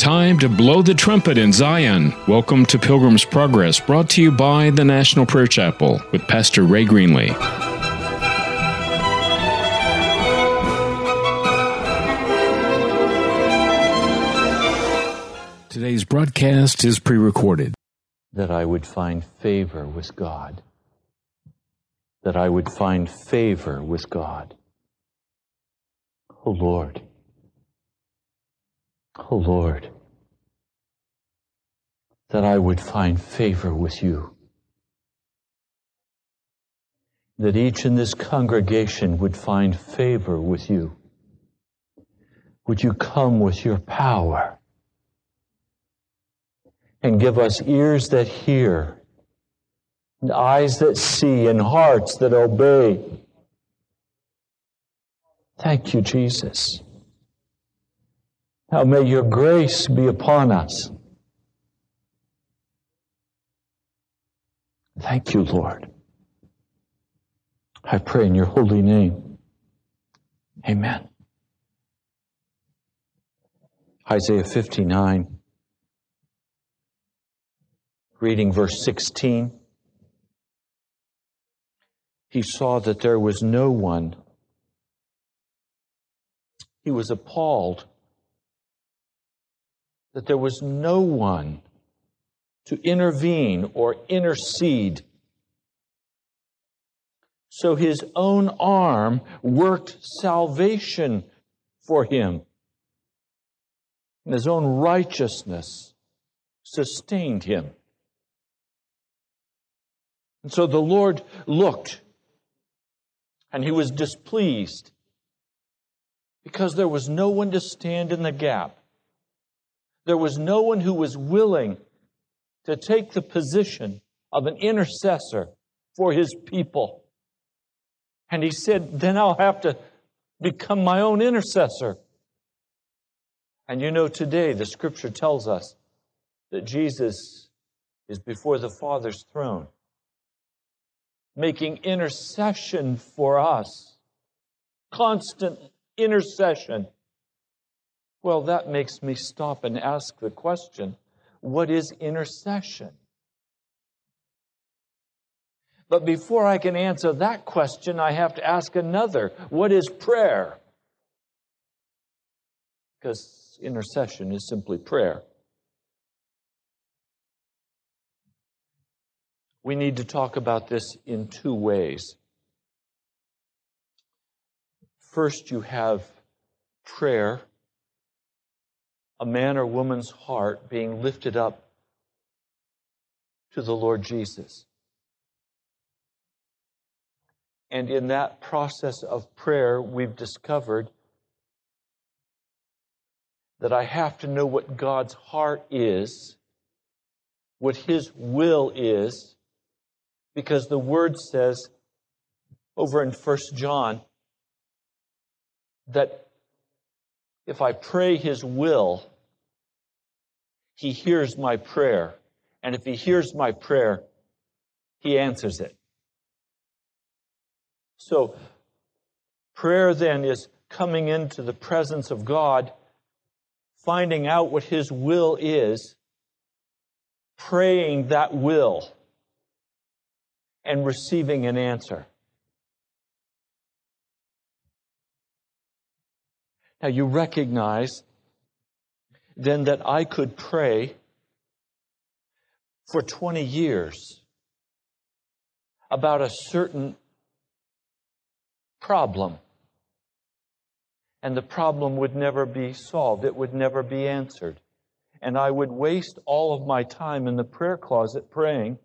time to blow the trumpet in Zion. Welcome to Pilgrim's Progress, brought to you by the National Prayer Chapel with Pastor Ray Greenley. Today's broadcast is pre recorded. That I would find favor with God. That I would find favor with God. Oh Lord. Oh Lord, that I would find favor with you. That each in this congregation would find favor with you. Would you come with your power and give us ears that hear, and eyes that see, and hearts that obey? Thank you, Jesus. Now may your grace be upon us. Thank you, Lord. I pray in your holy name. Amen. Isaiah 59, reading verse 16. He saw that there was no one. He was appalled that there was no one to intervene or intercede. So his own arm worked salvation for him. And his own righteousness sustained him. And so the Lord looked and he was displeased because there was no one to stand in the gap. There was no one who was willing to take the position of an intercessor for his people. And he said, Then I'll have to become my own intercessor. And you know, today the scripture tells us that Jesus is before the Father's throne, making intercession for us, constant intercession. Well, that makes me stop and ask the question what is intercession? But before I can answer that question, I have to ask another what is prayer? Because intercession is simply prayer. We need to talk about this in two ways. First, you have prayer a man or woman's heart being lifted up to the Lord Jesus. And in that process of prayer, we've discovered that I have to know what God's heart is, what His will is, because the Word says over in First John that if I pray His will, He hears my prayer. And if He hears my prayer, He answers it. So, prayer then is coming into the presence of God, finding out what His will is, praying that will, and receiving an answer. Now you recognize then that I could pray for 20 years about a certain problem. And the problem would never be solved, it would never be answered. And I would waste all of my time in the prayer closet praying,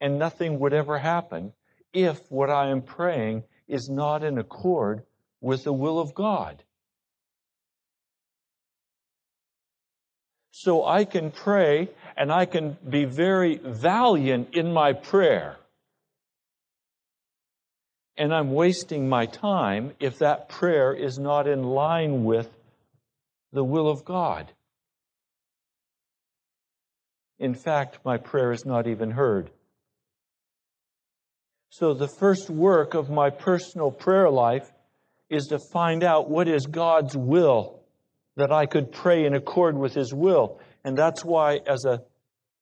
and nothing would ever happen if what I am praying is not in accord with the will of God. So I can pray and I can be very valiant in my prayer. And I'm wasting my time if that prayer is not in line with the will of God. In fact, my prayer is not even heard. So, the first work of my personal prayer life is to find out what is God's will that I could pray in accord with His will. And that's why, as a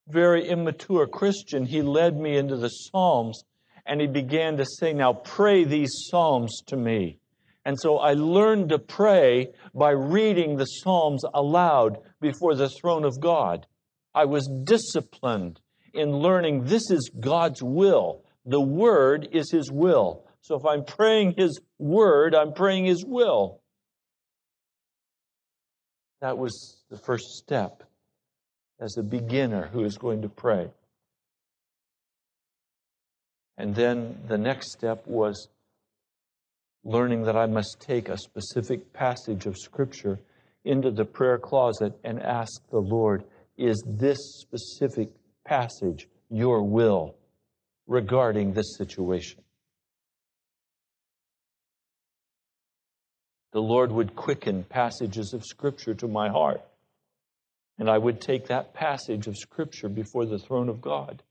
very immature Christian, He led me into the Psalms and He began to say, Now pray these Psalms to me. And so I learned to pray by reading the Psalms aloud before the throne of God. I was disciplined in learning this is God's will. The Word is His will. So if I'm praying His Word, I'm praying His will. That was the first step as a beginner who is going to pray. And then the next step was learning that I must take a specific passage of Scripture into the prayer closet and ask the Lord, is this specific passage your will regarding this situation? The Lord would quicken passages of Scripture to my heart, and I would take that passage of Scripture before the throne of God,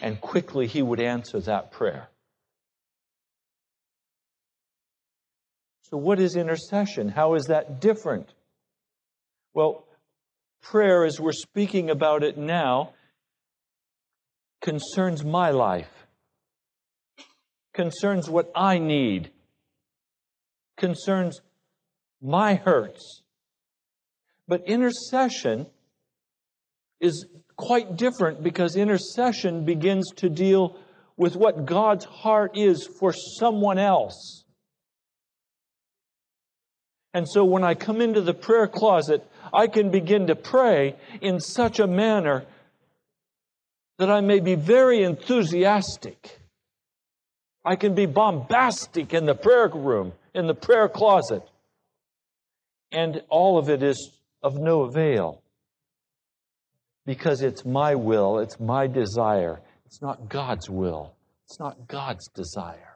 and quickly He would answer that prayer. So, what is intercession? How is that different? Well, prayer, as we're speaking about it now, concerns my life, concerns what I need, concerns my hurts. But intercession is quite different because intercession begins to deal with what God's heart is for someone else. And so when I come into the prayer closet, I can begin to pray in such a manner that I may be very enthusiastic. I can be bombastic in the prayer room, in the prayer closet. And all of it is of no avail because it's my will, it's my desire. It's not God's will, it's not God's desire.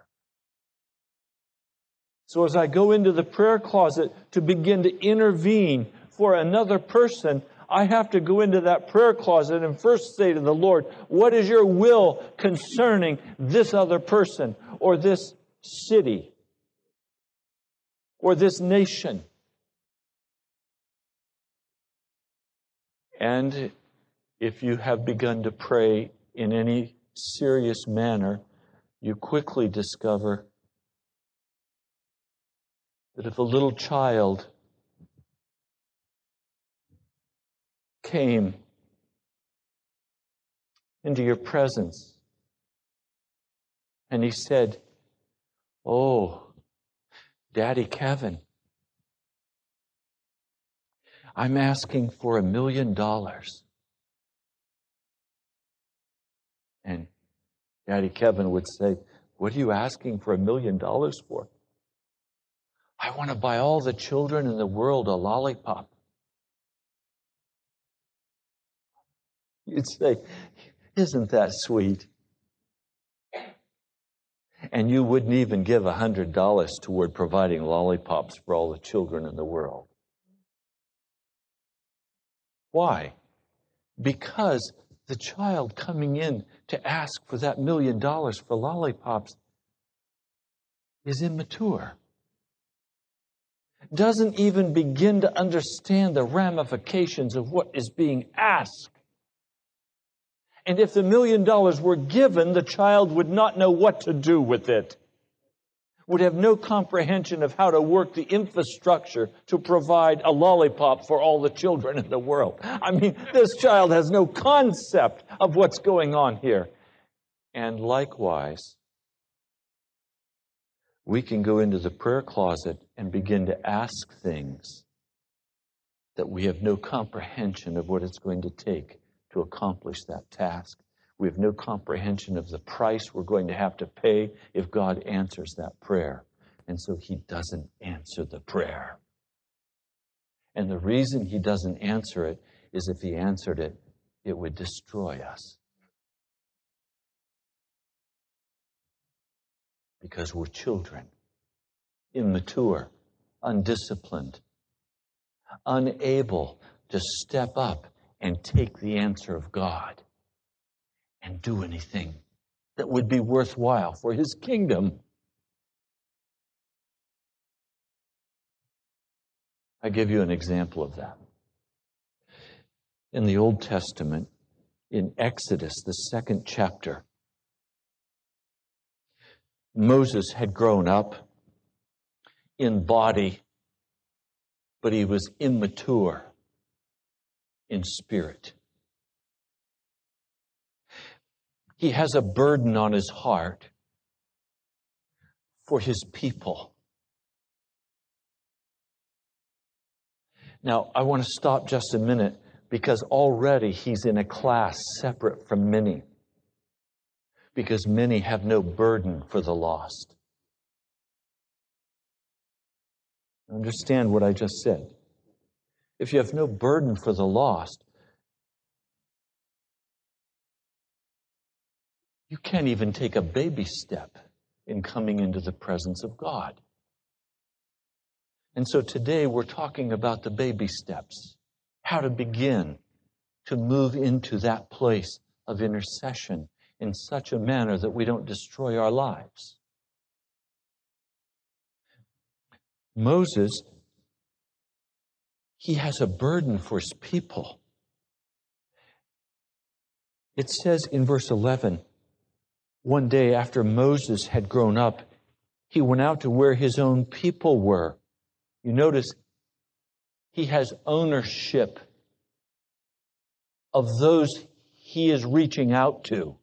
So as I go into the prayer closet to begin to intervene for another person, I have to go into that prayer closet and first say to the Lord, What is your will concerning this other person or this city or this nation? And if you have begun to pray in any serious manner, you quickly discover that if a little child came into your presence and he said, Oh, Daddy Kevin, I'm asking for a million dollars. And Daddy Kevin would say, What are you asking for a million dollars for? I want to buy all the children in the world a lollipop. You'd say, Isn't that sweet? And you wouldn't even give a $100 toward providing lollipops for all the children in the world. Why? Because the child coming in to ask for that million dollars for lollipops is immature doesn't even begin to understand the ramifications of what is being asked. And if the million dollars were given, the child would not know what to do with it, would have no comprehension of how to work the infrastructure to provide a lollipop for all the children in the world. I mean, this child has no concept of what's going on here. And likewise, we can go into the prayer closet and begin to ask things that we have no comprehension of what it's going to take to accomplish that task. We have no comprehension of the price we're going to have to pay if God answers that prayer. And so He doesn't answer the prayer. And the reason He doesn't answer it is if He answered it, it would destroy us. because we're children, immature, undisciplined, unable to step up and take the answer of God and do anything that would be worthwhile for His kingdom. I give you an example of that. In the Old Testament, in Exodus, the second chapter, Moses had grown up in body, but he was immature in spirit. He has a burden on his heart for his people. Now, I want to stop just a minute because already he's in a class separate from many. Because many have no burden for the lost. Understand what I just said. If you have no burden for the lost, you can't even take a baby step in coming into the presence of God. And so today we're talking about the baby steps, how to begin to move into that place of intercession in such a manner that we don't destroy our lives. Moses, he has a burden for his people. It says in verse 11, one day after Moses had grown up, he went out to where his own people were. You notice he has ownership of those he is reaching out to.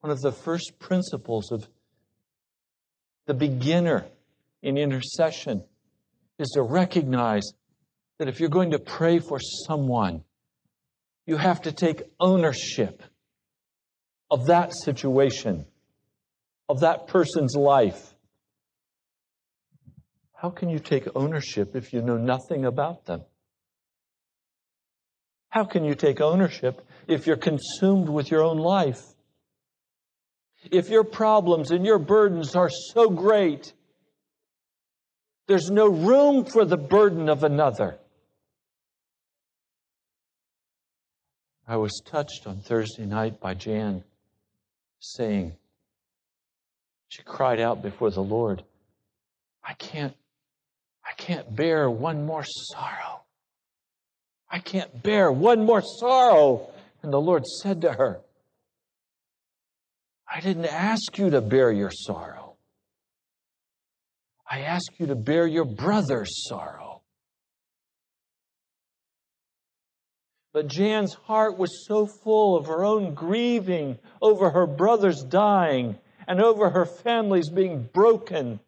One of the first principles of the beginner in intercession is to recognize that if you're going to pray for someone, you have to take ownership of that situation, of that person's life. How can you take ownership if you know nothing about them? How can you take ownership if you're consumed with your own life? If your problems and your burdens are so great, there's no room for the burden of another. I was touched on Thursday night by Jan saying, she cried out before the Lord, I can't, I can't bear one more sorrow. I can't bear one more sorrow. And the Lord said to her, I didn't ask you to bear your sorrow. I ask you to bear your brother's sorrow. But Jan's heart was so full of her own grieving over her brother's dying and over her family's being broken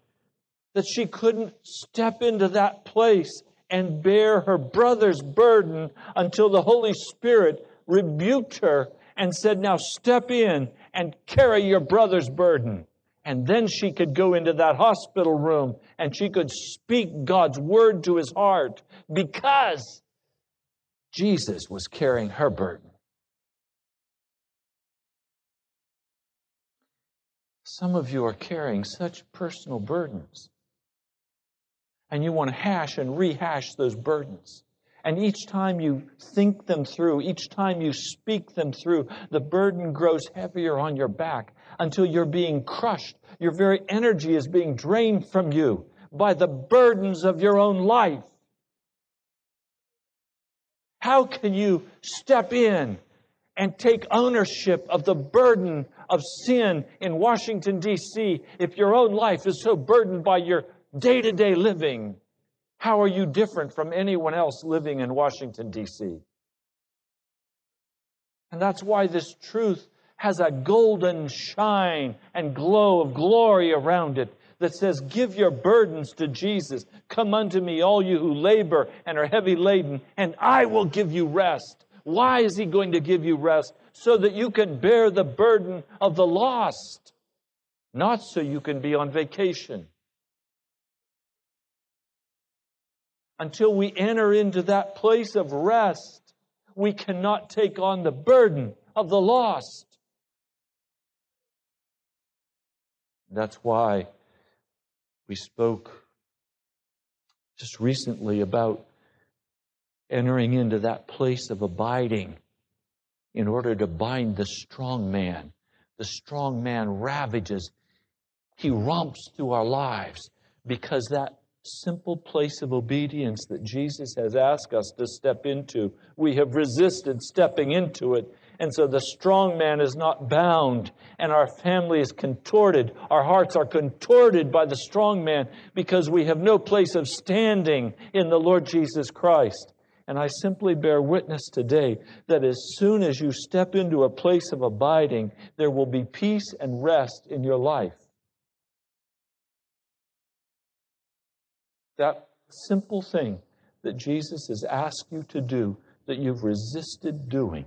that she couldn't step into that place and bear her brother's burden until the Holy Spirit rebuked her and said, Now step in and carry your brother's burden. And then she could go into that hospital room and she could speak God's word to his heart because Jesus was carrying her burden. Some of you are carrying such personal burdens. And you want to hash and rehash those burdens. And each time you think them through, each time you speak them through, the burden grows heavier on your back until you're being crushed. Your very energy is being drained from you by the burdens of your own life. How can you step in and take ownership of the burden of sin in Washington, D.C. if your own life is so burdened by your day to day living? How are you different from anyone else living in Washington, D.C.? And that's why this truth has a golden shine and glow of glory around it that says, Give your burdens to Jesus. Come unto me, all you who labor and are heavy laden, and I will give you rest. Why is He going to give you rest? So that you can bear the burden of the lost, not so you can be on vacation. Until we enter into that place of rest, we cannot take on the burden of the lost. That's why we spoke just recently about entering into that place of abiding in order to bind the strong man. The strong man ravages, he romps through our lives because that simple place of obedience that Jesus has asked us to step into. We have resisted stepping into it. And so the strong man is not bound, and our family is contorted. Our hearts are contorted by the strong man because we have no place of standing in the Lord Jesus Christ. And I simply bear witness today that as soon as you step into a place of abiding, there will be peace and rest in your life. That simple thing that Jesus has asked you to do that you've resisted doing,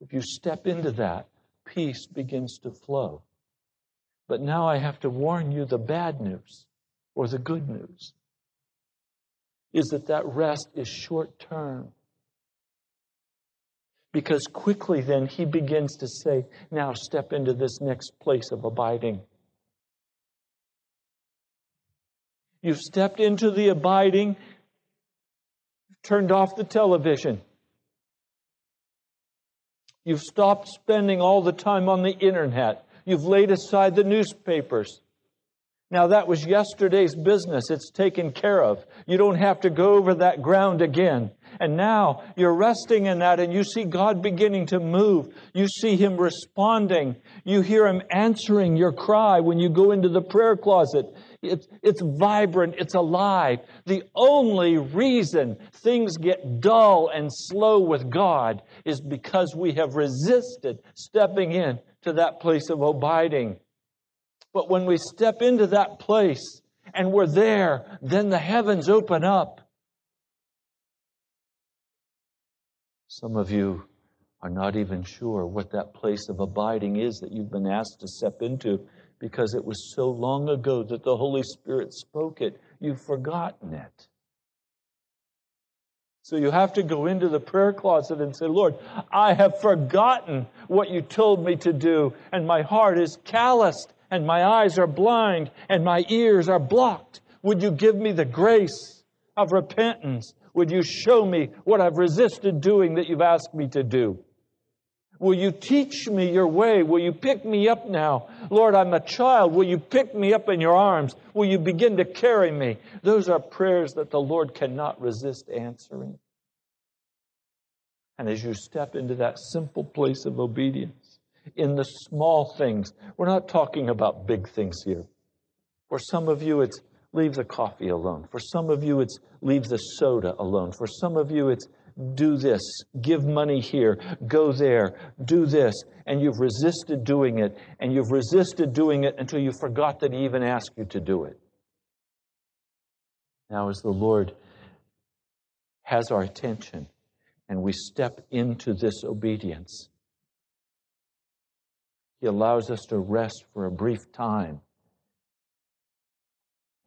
if you step into that, peace begins to flow. But now I have to warn you the bad news or the good news is that that rest is short term. Because quickly then he begins to say, now step into this next place of abiding. You've stepped into the abiding, turned off the television. You've stopped spending all the time on the internet. You've laid aside the newspapers. Now, that was yesterday's business. It's taken care of. You don't have to go over that ground again. And now you're resting in that and you see God beginning to move. You see Him responding. You hear Him answering your cry when you go into the prayer closet. It's, it's vibrant, it's alive. The only reason things get dull and slow with God is because we have resisted stepping in to that place of abiding. But when we step into that place and we're there, then the heavens open up. Some of you are not even sure what that place of abiding is that you've been asked to step into because it was so long ago that the Holy Spirit spoke it. You've forgotten it. So you have to go into the prayer closet and say, Lord, I have forgotten what you told me to do, and my heart is calloused, and my eyes are blind, and my ears are blocked. Would you give me the grace of repentance? Would you show me what I've resisted doing that you've asked me to do? Will you teach me your way? Will you pick me up now? Lord, I'm a child. Will you pick me up in your arms? Will you begin to carry me? Those are prayers that the Lord cannot resist answering. And as you step into that simple place of obedience, in the small things, we're not talking about big things here. For some of you, it's leave the coffee alone. For some of you, it's leave the soda alone. For some of you, it's do this, give money here, go there, do this, and you've resisted doing it, and you've resisted doing it until you forgot that He even asked you to do it. Now, as the Lord has our attention and we step into this obedience, He allows us to rest for a brief time.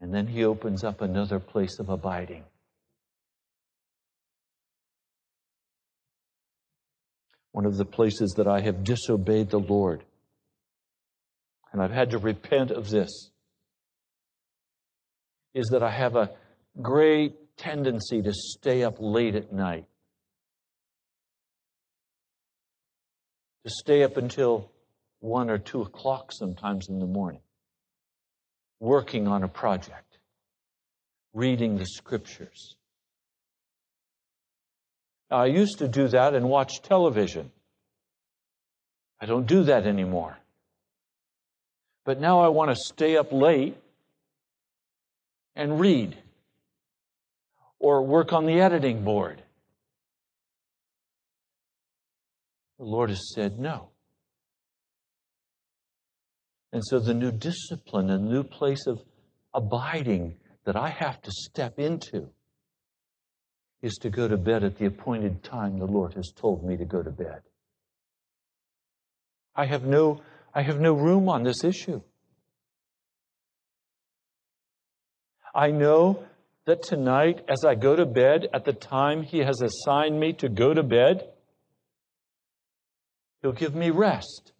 And then He opens up another place of abiding. One of the places that I have disobeyed the Lord. And I've had to repent of this. Is that I have a great tendency to stay up late at night. To stay up until one or two o'clock sometimes in the morning, working on a project, reading the scriptures I used to do that and watch television. I don't do that anymore. But now I want to stay up late and read or work on the editing board. The Lord has said no. And so the new discipline, a new place of abiding that I have to step into is to go to bed at the appointed time the Lord has told me to go to bed. I have no, I have no room on this issue. I know that tonight, as I go to bed at the time He has assigned me to go to bed, He'll give me rest.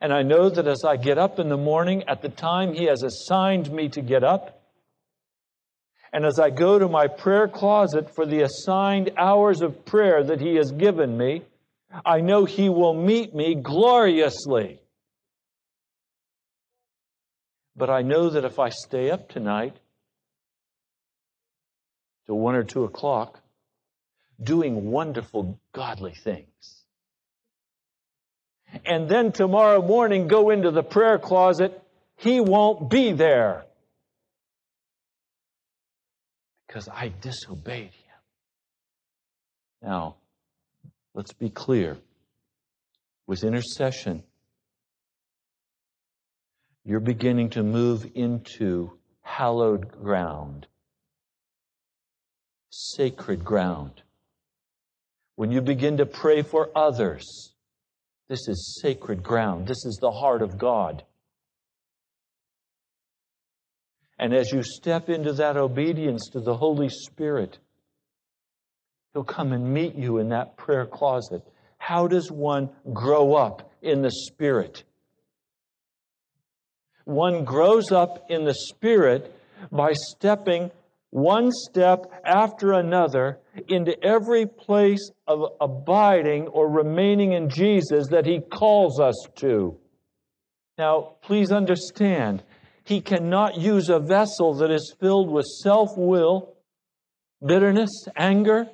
And I know that as I get up in the morning at the time He has assigned me to get up, and as I go to my prayer closet for the assigned hours of prayer that He has given me, I know He will meet me gloriously. But I know that if I stay up tonight till one or two o'clock, doing wonderful, godly things, and then tomorrow morning go into the prayer closet, he won't be there because I disobeyed him. Now, let's be clear. With intercession, you're beginning to move into hallowed ground, sacred ground. When you begin to pray for others, this is sacred ground. This is the heart of God. And as you step into that obedience to the Holy Spirit, He'll come and meet you in that prayer closet. How does one grow up in the Spirit? One grows up in the Spirit by stepping one step after another into every place of abiding or remaining in Jesus that He calls us to. Now, please understand, He cannot use a vessel that is filled with self will, bitterness, anger,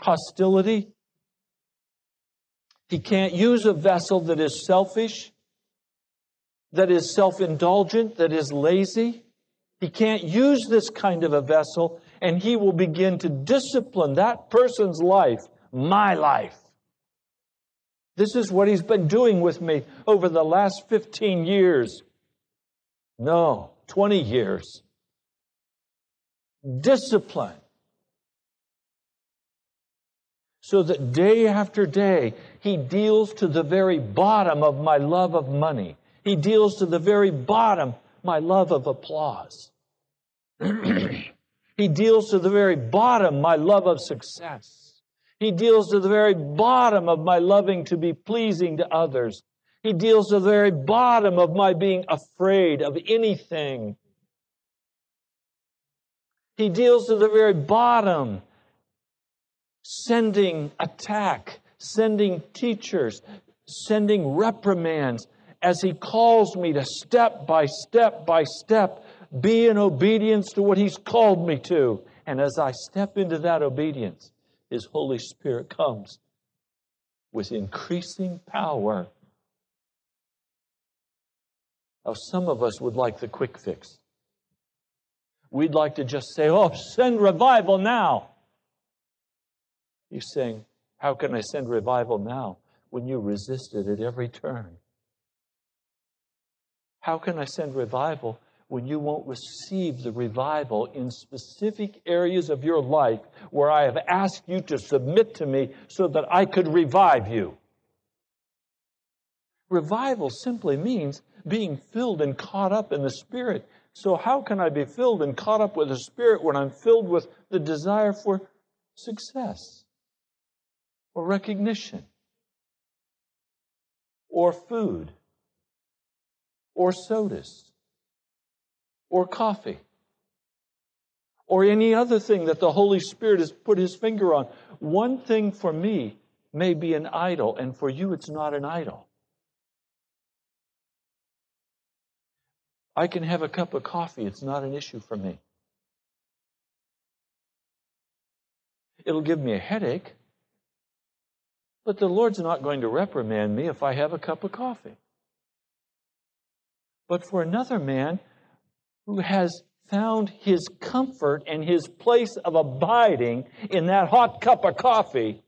hostility. He can't use a vessel that is selfish that is self indulgent, that is lazy. He can't use this kind of a vessel, and he will begin to discipline that person's life, my life. This is what he's been doing with me over the last 15 years. No, 20 years. Discipline. So that day after day, he deals to the very bottom of my love of money he deals to the very bottom my love of applause. he deals to the very bottom my love of success. He deals to the very bottom of my loving to be pleasing to others. He deals the very bottom of my being afraid of anything. He deals to the very bottom, sending attack, sending teachers, sending reprimands, as He calls me to step by step by step be in obedience to what He's called me to. And as I step into that obedience, His Holy Spirit comes with increasing power. Now, some of us would like the quick fix. We'd like to just say, Oh, send revival now. He's saying, How can I send revival now when you resisted at every turn? How can I send revival when you won't receive the revival in specific areas of your life where I have asked you to submit to me so that I could revive you? Revival simply means being filled and caught up in the Spirit. So, how can I be filled and caught up with the Spirit when I'm filled with the desire for success or recognition or food? or sodas or coffee or any other thing that the Holy Spirit has put his finger on. One thing for me may be an idol, and for you it's not an idol. I can have a cup of coffee, it's not an issue for me. It'll give me a headache, but the Lord's not going to reprimand me if I have a cup of coffee but for another man who has found his comfort and his place of abiding in that hot cup of coffee,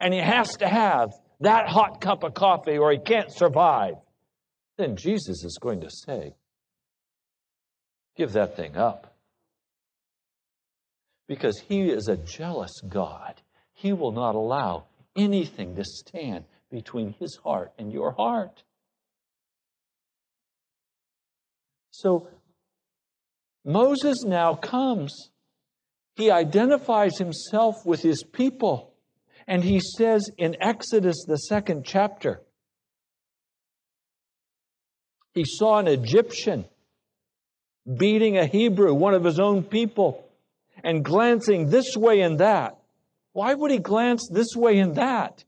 and he has to have that hot cup of coffee or he can't survive, then Jesus is going to say, Give that thing up. Because he is a jealous God. He will not allow anything to stand between his heart and your heart. So Moses now comes. He identifies himself with his people. And he says in Exodus, the second chapter, he saw an Egyptian beating a Hebrew, one of his own people, and glancing this way and that. Why would he glance this way and that?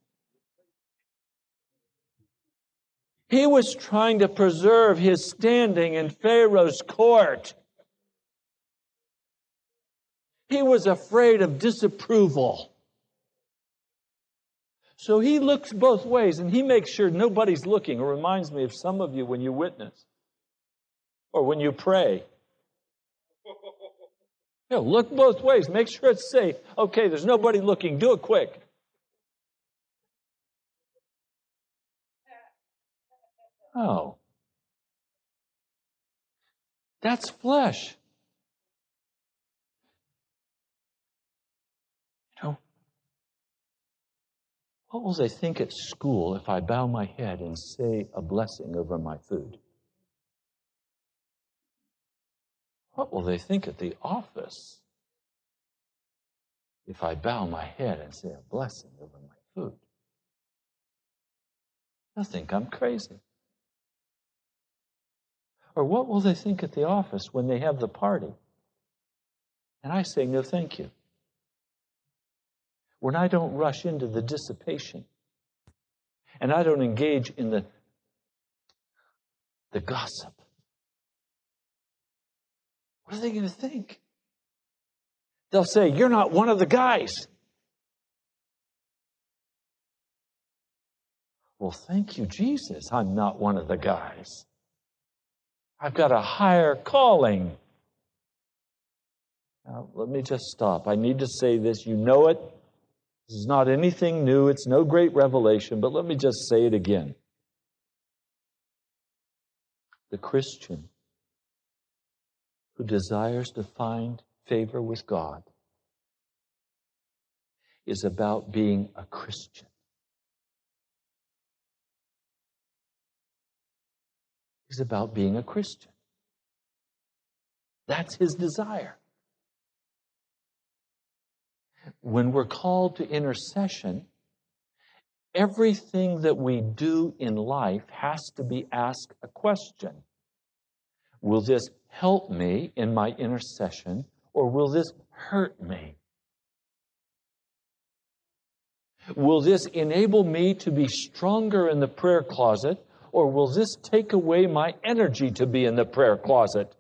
He was trying to preserve his standing in Pharaoh's court. He was afraid of disapproval. So he looks both ways and he makes sure nobody's looking. It reminds me of some of you when you witness or when you pray. You know, look both ways. Make sure it's safe. Okay, there's nobody looking. Do it quick. Oh. That's flesh. You know, what will they think at school if I bow my head and say a blessing over my food? What will they think at the office if I bow my head and say a blessing over my food? They'll think I'm crazy. Or what will they think at the office when they have the party? And I say, no, thank you. When I don't rush into the dissipation and I don't engage in the, the gossip, what are they going to think? They'll say, You're not one of the guys. Well, thank you, Jesus. I'm not one of the guys. I've got a higher calling. Now, let me just stop. I need to say this. You know it. This is not anything new, it's no great revelation, but let me just say it again. The Christian who desires to find favor with God is about being a Christian. He's about being a Christian. That's his desire. When we're called to intercession, everything that we do in life has to be asked a question Will this help me in my intercession, or will this hurt me? Will this enable me to be stronger in the prayer closet, or will this take away my energy to be in the prayer closet?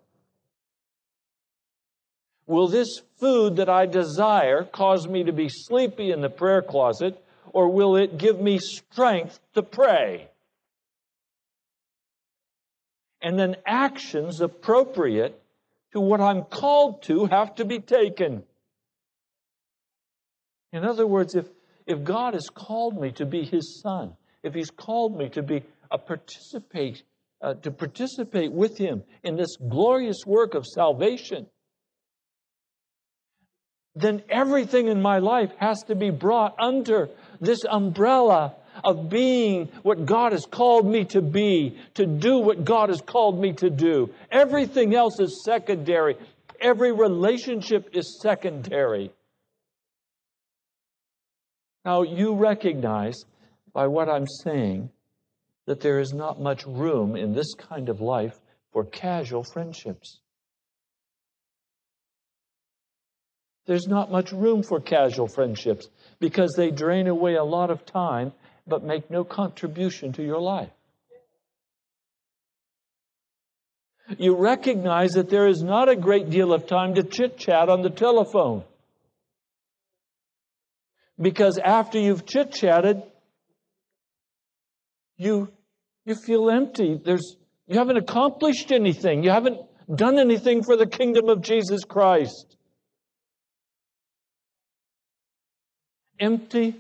Will this food that I desire cause me to be sleepy in the prayer closet, or will it give me strength to pray? And then actions appropriate to what I'm called to have to be taken. In other words, if, if God has called me to be His Son, if He's called me to be a participate, uh, to participate with Him in this glorious work of salvation, then everything in my life has to be brought under this umbrella of being what God has called me to be, to do what God has called me to do. Everything else is secondary. Every relationship is secondary. Now, you recognize by what I'm saying that there is not much room in this kind of life for casual friendships. There's not much room for casual friendships because they drain away a lot of time but make no contribution to your life. You recognize that there is not a great deal of time to chit chat on the telephone. Because after you've chit chatted, you, you feel empty. There's, you haven't accomplished anything. You haven't done anything for the kingdom of Jesus Christ. Empty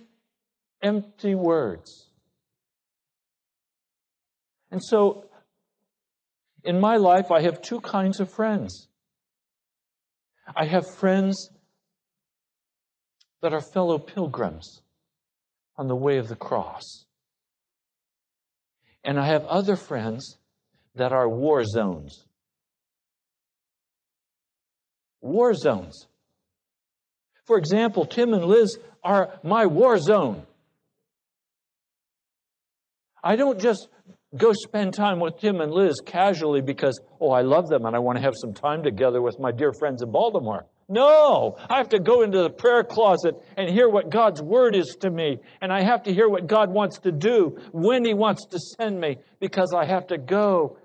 empty words. And so, in my life, I have two kinds of friends. I have friends that are fellow pilgrims on the way of the cross. And I have other friends that are war zones. War zones. For example, Tim and Liz are my war zone. I don't just go spend time with Tim and Liz casually because, oh, I love them and I want to have some time together with my dear friends in Baltimore. No, I have to go into the prayer closet and hear what God's word is to me. And I have to hear what God wants to do when He wants to send me because I have to go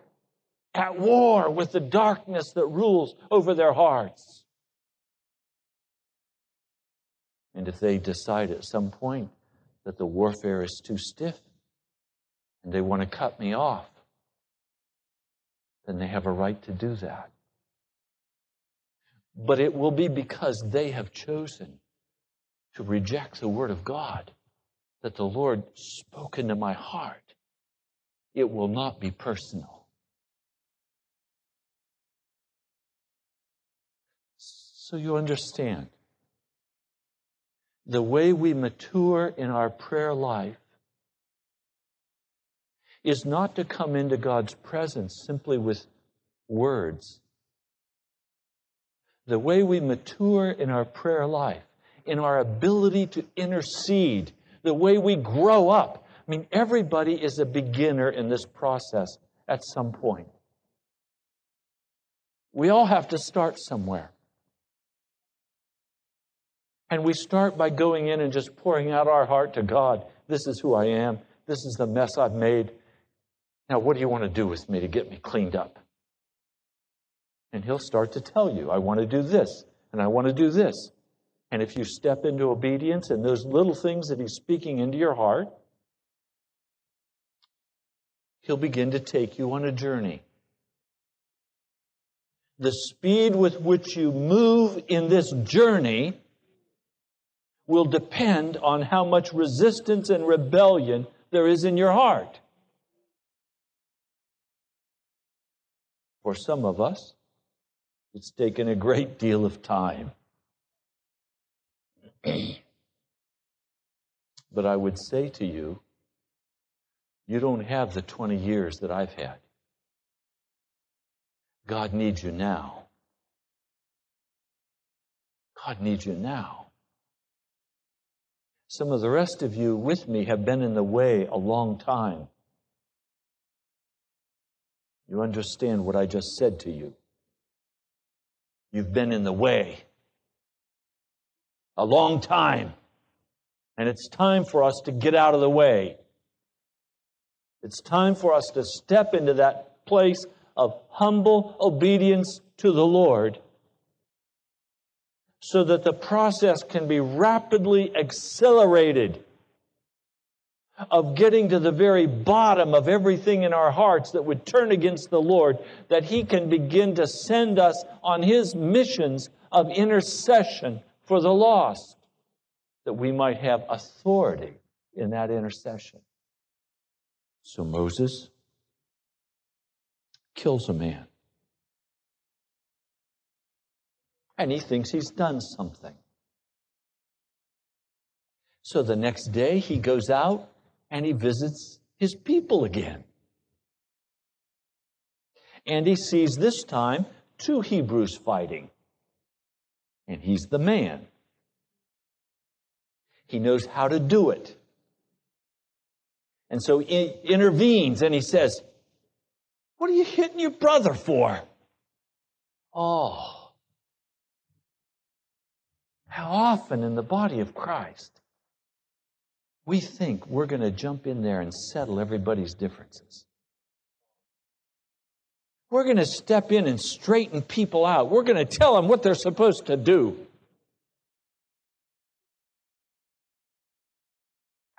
at war with the darkness that rules over their hearts. And if they decide at some point that the warfare is too stiff and they want to cut me off, then they have a right to do that but it will be because they have chosen to reject the Word of God that the Lord spoke into my heart. It will not be personal. So you understand. The way we mature in our prayer life is not to come into God's presence simply with words the way we mature in our prayer life, in our ability to intercede, the way we grow up. I mean, everybody is a beginner in this process at some point. We all have to start somewhere. And we start by going in and just pouring out our heart to God. This is who I am. This is the mess I've made. Now, what do you want to do with me to get me cleaned up? And he'll start to tell you, I want to do this, and I want to do this. And if you step into obedience and those little things that he's speaking into your heart, he'll begin to take you on a journey. The speed with which you move in this journey will depend on how much resistance and rebellion there is in your heart. For some of us, it's taken a great deal of time. but I would say to you, you don't have the 20 years that I've had. God needs you now. God needs you now. Some of the rest of you with me have been in the way a long time. You understand what I just said to you. You've been in the way a long time. And it's time for us to get out of the way. It's time for us to step into that place of humble obedience to the Lord so that the process can be rapidly accelerated of getting to the very bottom of everything in our hearts that would turn against the Lord, that He can begin to send us on His missions of intercession for the lost, that we might have authority in that intercession. So Moses kills a man. And he thinks he's done something. So the next day he goes out and he visits his people again. And he sees this time two Hebrews fighting. And he's the man. He knows how to do it. And so he intervenes and he says, What are you hitting your brother for? Oh. How often in the body of Christ we think we're going to jump in there and settle everybody's differences. We're going to step in and straighten people out. We're going to tell them what they're supposed to do.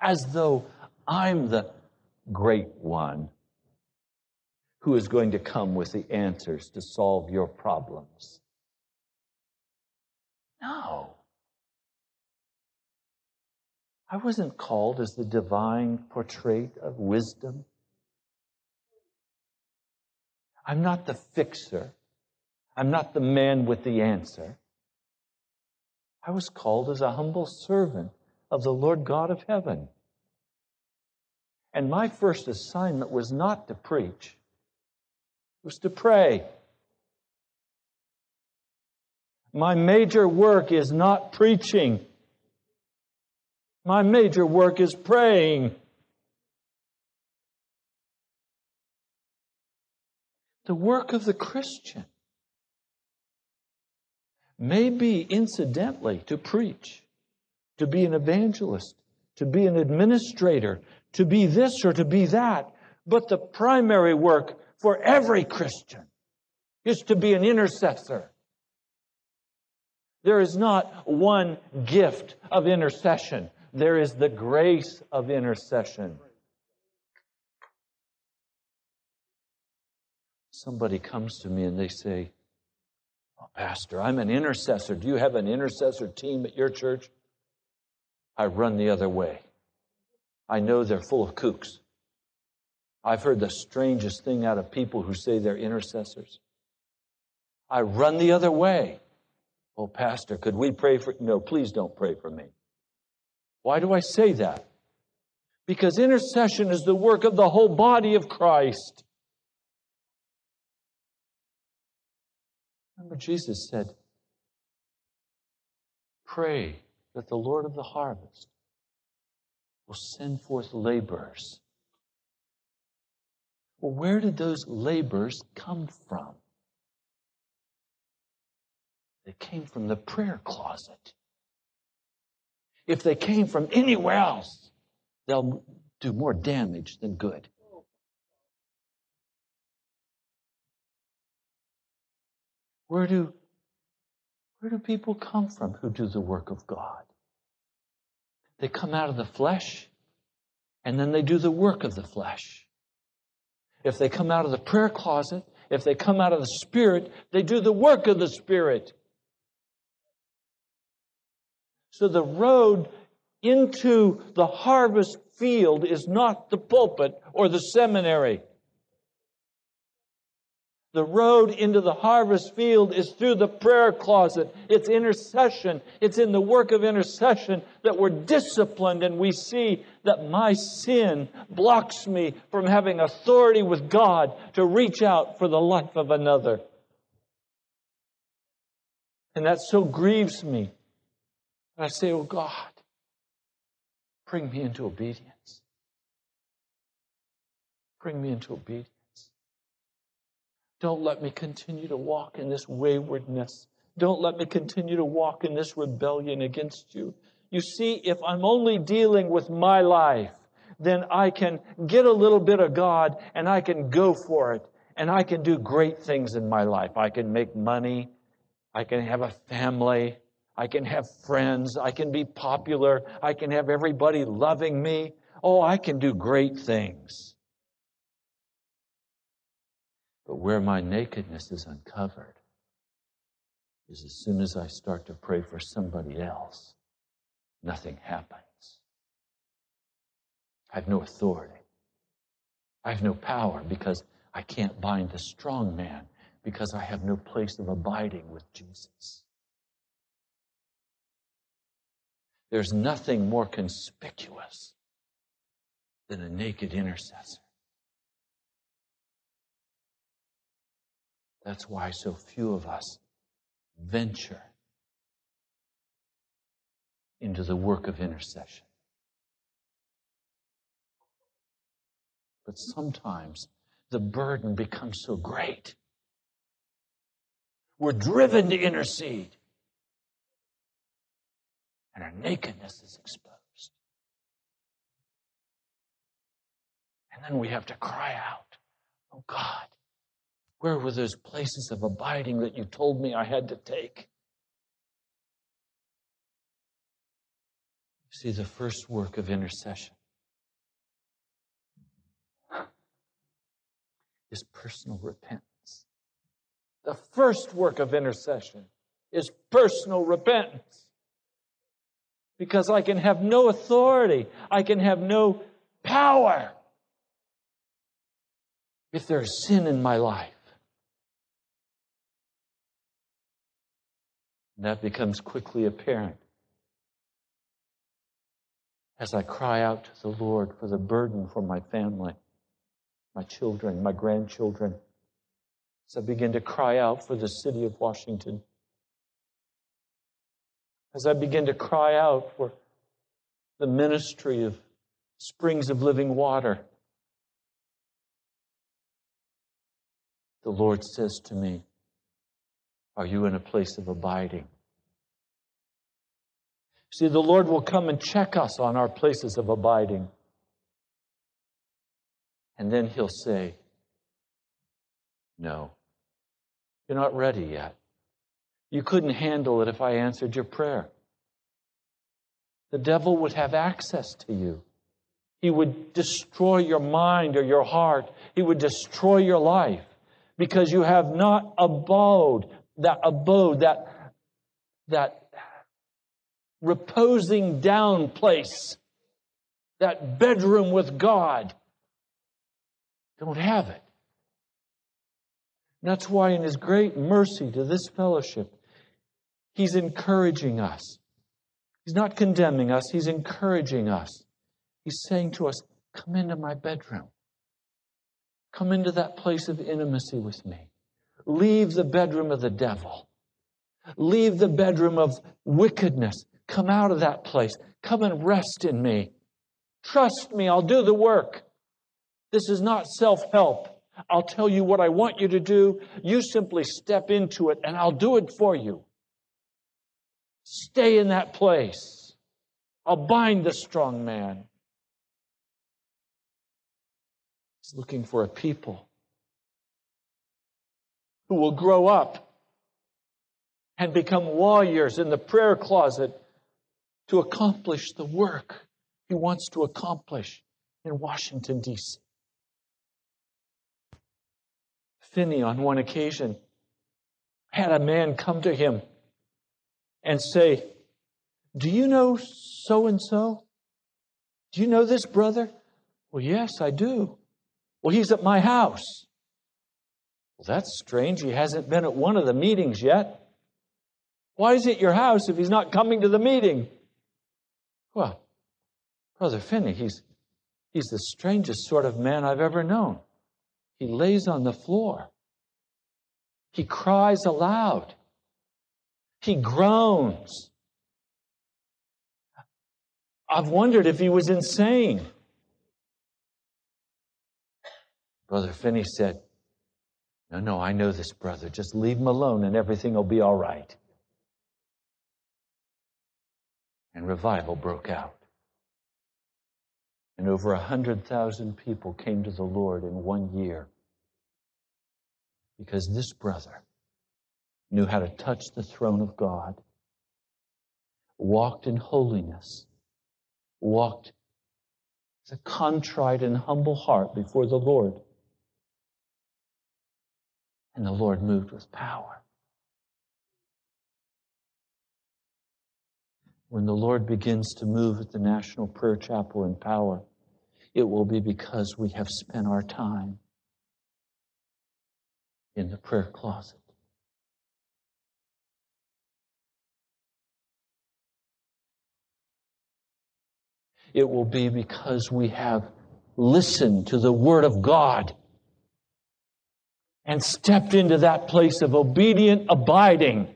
As though I'm the great one who is going to come with the answers to solve your problems. No. I wasn't called as the divine portrait of wisdom. I'm not the fixer. I'm not the man with the answer. I was called as a humble servant of the Lord God of heaven. And my first assignment was not to preach, it was to pray. My major work is not preaching. My major work is praying. The work of the Christian may be incidentally to preach, to be an evangelist, to be an administrator, to be this or to be that. But the primary work for every Christian is to be an intercessor. There is not one gift of intercession. There is the grace of intercession. Somebody comes to me and they say, oh, Pastor, I'm an intercessor. Do you have an intercessor team at your church? I run the other way. I know they're full of kooks. I've heard the strangest thing out of people who say they're intercessors. I run the other way. Oh, Pastor, could we pray for? No, please don't pray for me. Why do I say that? Because intercession is the work of the whole body of Christ. Remember, Jesus said, Pray that the Lord of the harvest will send forth laborers. Well, where did those laborers come from? They came from the prayer closet. If they came from anywhere else, they'll do more damage than good. Where do, where do people come from who do the work of God? They come out of the flesh, and then they do the work of the flesh. If they come out of the prayer closet, if they come out of the Spirit, they do the work of the Spirit. So the road into the harvest field is not the pulpit or the seminary. The road into the harvest field is through the prayer closet. It's intercession. It's in the work of intercession that we're disciplined and we see that my sin blocks me from having authority with God to reach out for the life of another. And that so grieves me. I say, Oh God, bring me into obedience. Bring me into obedience. Don't let me continue to walk in this waywardness. Don't let me continue to walk in this rebellion against you. You see, if I'm only dealing with my life, then I can get a little bit of God and I can go for it. And I can do great things in my life. I can make money. I can have a family. I can have friends. I can be popular. I can have everybody loving me. Oh, I can do great things. But where my nakedness is uncovered is as soon as I start to pray for somebody else, nothing happens. I have no authority. I have no power because I can't bind the strong man because I have no place of abiding with Jesus. There's nothing more conspicuous than a naked intercessor. That's why so few of us venture into the work of intercession. But sometimes the burden becomes so great. We're driven to intercede, and our nakedness is exposed. And then we have to cry out, Oh God, where were those places of abiding that you told me I had to take? See, the first work of intercession is personal repentance. The first work of intercession is personal repentance. Because I can have no authority, I can have no power if there's sin in my life. And that becomes quickly apparent as I cry out to the Lord for the burden for my family, my children, my grandchildren, as I begin to cry out for the city of Washington, as I begin to cry out for the ministry of springs of living water. The Lord says to me, Are you in a place of abiding? See, the Lord will come and check us on our places of abiding. And then He'll say, No, you're not ready yet. You couldn't handle it if I answered your prayer. The devil would have access to you. He would destroy your mind or your heart. He would destroy your life because you have not abode, that abode, that, that reposing down place, that bedroom with God. Don't have it. And that's why, in His great mercy to this fellowship, He's encouraging us. He's not condemning us, He's encouraging us. He's saying to us, Come into my bedroom. Come into that place of intimacy with me. Leave the bedroom of the devil. Leave the bedroom of wickedness. Come out of that place. Come and rest in me. Trust me, I'll do the work. This is not self help. I'll tell you what I want you to do. You simply step into it and I'll do it for you. Stay in that place. I'll bind the strong man. He's looking for a people who will grow up and become warriors in the prayer closet to accomplish the work he wants to accomplish in Washington, D.C. Finney, on one occasion, had a man come to him and say, Do you know so and so? Do you know this brother? Well, yes, I do. Well, he's at my house. Well, that's strange. He hasn't been at one of the meetings yet. Why is it your house if he's not coming to the meeting? Well, Brother Finney, he's, he's the strangest sort of man I've ever known. He lays on the floor. He cries aloud. He groans. I've wondered if he was insane. Brother Finney said, No, no, I know this brother. Just leave him alone and everything will be all right. And revival broke out. And over a hundred thousand people came to the Lord in one year because this brother knew how to touch the throne of God, walked in holiness, walked with a contrite and humble heart before the Lord. And the Lord moved with power. When the Lord begins to move at the National Prayer Chapel in power, it will be because we have spent our time in the prayer closet. It will be because we have listened to the Word of God and stepped into that place of obedient abiding.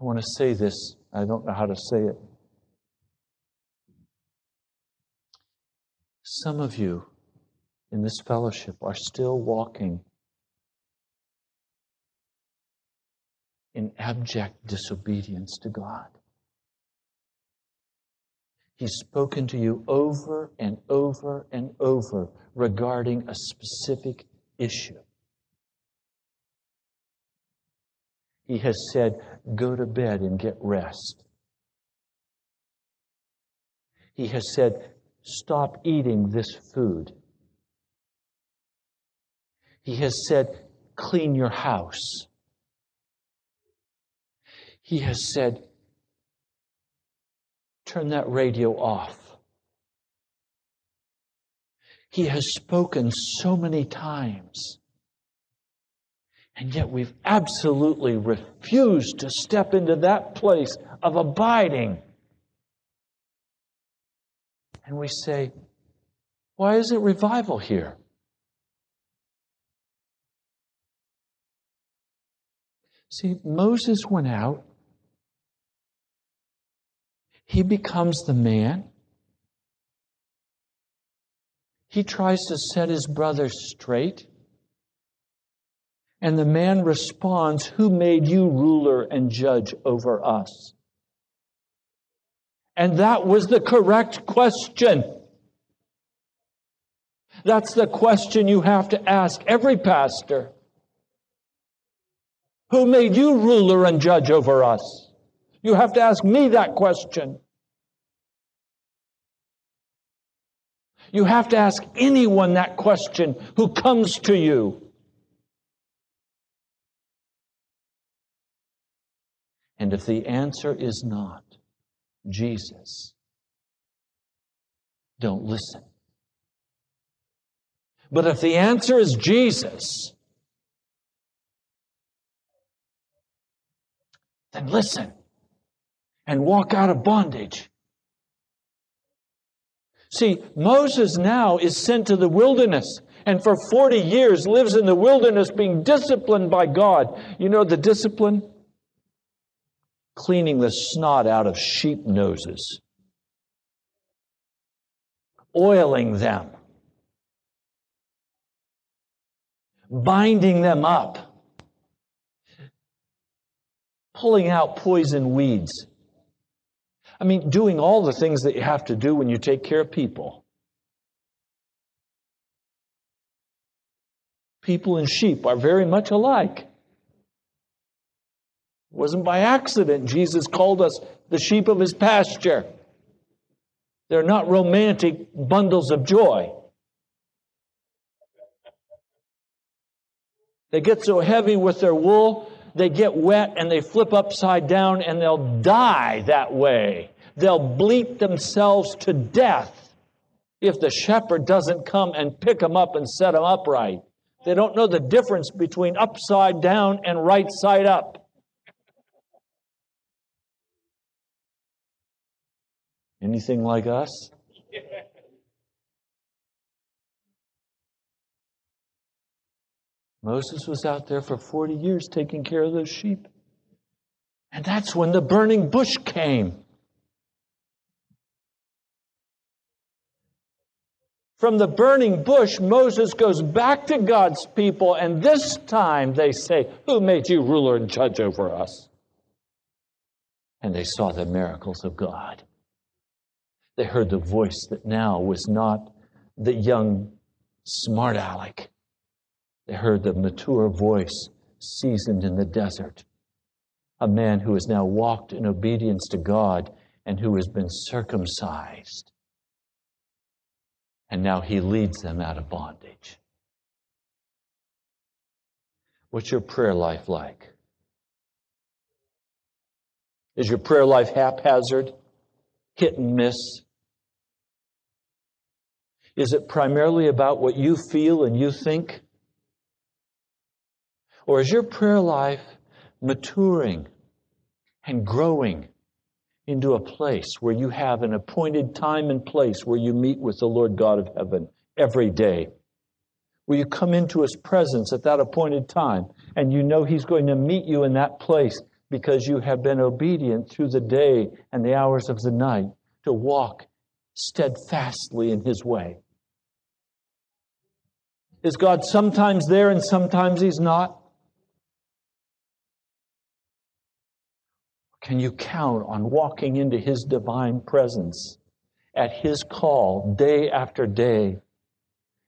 I want to say this. I don't know how to say it. Some of you in this fellowship are still walking in abject disobedience to God. He's spoken to you over and over and over regarding a specific issue. He has said, Go to bed and get rest. He has said, Stop eating this food. He has said, Clean your house. He has said, Turn that radio off. He has spoken so many times. And yet we've absolutely refused to step into that place of abiding. And we say, Why isn't revival here? See, Moses went out he becomes the man. He tries to set his brother straight. And the man responds, Who made you ruler and judge over us? And that was the correct question. That's the question you have to ask every pastor. Who made you ruler and judge over us? You have to ask me that question. You have to ask anyone that question who comes to you. And if the answer is not Jesus, don't listen. But if the answer is Jesus, then listen and walk out of bondage. See, Moses now is sent to the wilderness and for 40 years lives in the wilderness being disciplined by God. You know the discipline? Cleaning the snot out of sheep noses, oiling them, binding them up, pulling out poison weeds. I mean, doing all the things that you have to do when you take care of people. People and sheep are very much alike. It wasn't by accident Jesus called us the sheep of his pasture. They're not romantic bundles of joy. They get so heavy with their wool, they get wet and they flip upside down and they'll die that way. They'll bleat themselves to death if the shepherd doesn't come and pick them up and set them upright. They don't know the difference between upside down and right side up. Anything like us? Moses was out there for 40 years taking care of those sheep. And that's when the burning bush came. From the burning bush, Moses goes back to God's people, and this time they say, Who made you ruler and judge over us? And they saw the miracles of God. They heard the voice that now was not the young smart aleck they heard the mature voice, seasoned in the desert. A man who has now walked in obedience to God and who has been circumcised. And now he leads them out of bondage. What's your prayer life like? Is your prayer life haphazard, hit and miss? Is it primarily about what you feel and you think? Or is your prayer life maturing and growing into a place where you have an appointed time and place where you meet with the Lord God of heaven every day? Where you come into his presence at that appointed time and you know he's going to meet you in that place because you have been obedient through the day and the hours of the night to walk steadfastly in his way. Is God sometimes there and sometimes he's not? Can you count on walking into His divine presence at His call day after day?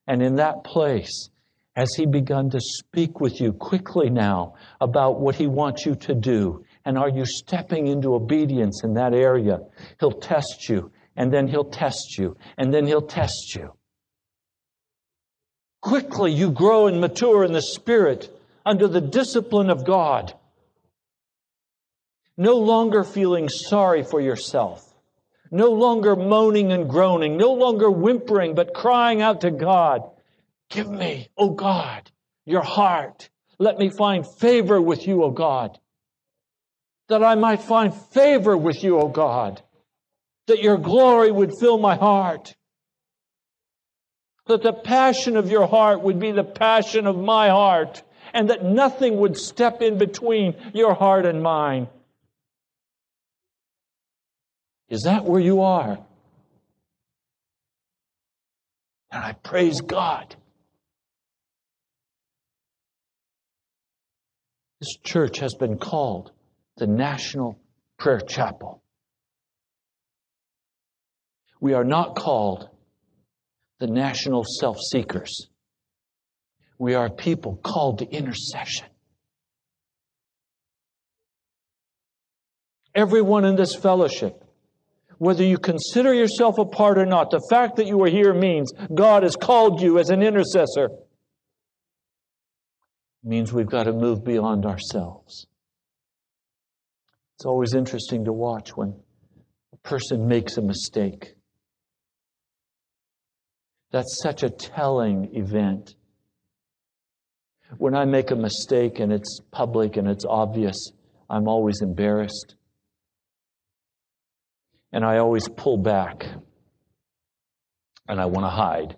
And in that place, has He begun to speak with you quickly now about what He wants you to do? And are you stepping into obedience in that area? He'll test you, and then He'll test you, and then He'll test you. Quickly, you grow and mature in the Spirit under the discipline of God no longer feeling sorry for yourself, no longer moaning and groaning, no longer whimpering, but crying out to God, Give me, O God, your heart. Let me find favor with you, O God. That I might find favor with you, O God. That your glory would fill my heart. That the passion of your heart would be the passion of my heart. And that nothing would step in between your heart and mine. Is that where you are? And I praise God. This church has been called the National Prayer Chapel. We are not called the national self seekers. We are people called to intercession. Everyone in this fellowship, whether you consider yourself a part or not, the fact that you are here means God has called you as an intercessor. It means we've got to move beyond ourselves. It's always interesting to watch when a person makes a mistake. That's such a telling event. When I make a mistake and it's public and it's obvious, I'm always embarrassed. And I always pull back and I want to hide.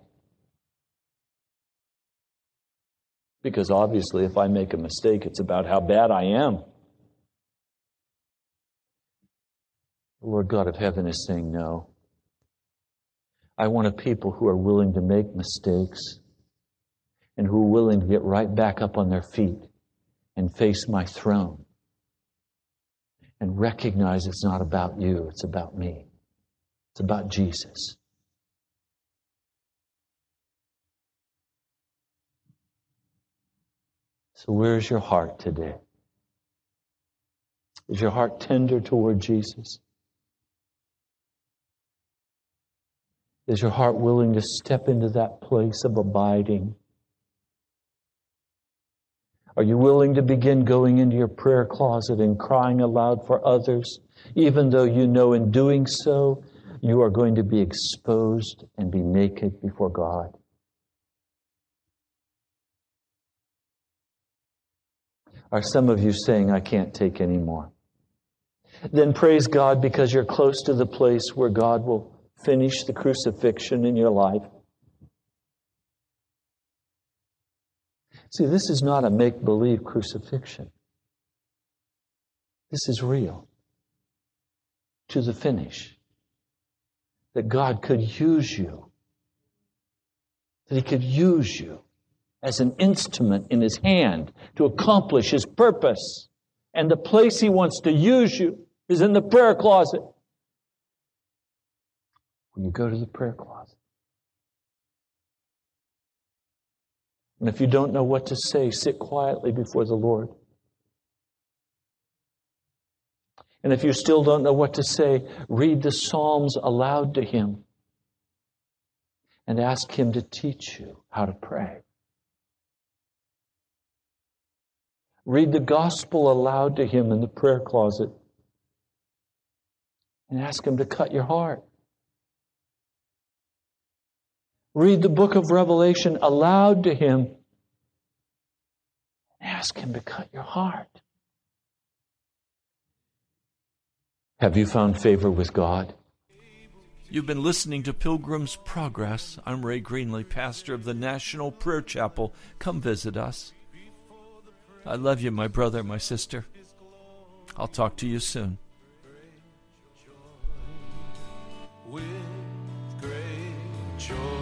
Because obviously, if I make a mistake, it's about how bad I am. The Lord God of heaven is saying no. I want a people who are willing to make mistakes and who are willing to get right back up on their feet and face my throne and recognize it's not about you, it's about me. It's about Jesus. So, where's your heart today? Is your heart tender toward Jesus? Is your heart willing to step into that place of abiding? Are you willing to begin going into your prayer closet and crying aloud for others, even though you know in doing so you are going to be exposed and be naked before God? Are some of you saying, I can't take any more? Then praise God because you're close to the place where God will finish the crucifixion in your life. See, this is not a make believe crucifixion. This is real to the finish. That God could use you, that He could use you as an instrument in His hand to accomplish His purpose. And the place He wants to use you is in the prayer closet when you go to the prayer closet. And if you don't know what to say, sit quietly before the Lord. And if you still don't know what to say, read the Psalms aloud to Him and ask Him to teach you how to pray. Read the gospel aloud to Him in the prayer closet and ask Him to cut your heart. Read the book of Revelation aloud to him. Ask him to cut your heart. Have you found favor with God? You've been listening to Pilgrim's Progress. I'm Ray Greenley, pastor of the National Prayer Chapel. Come visit us. I love you, my brother, my sister. I'll talk to you soon. With great joy.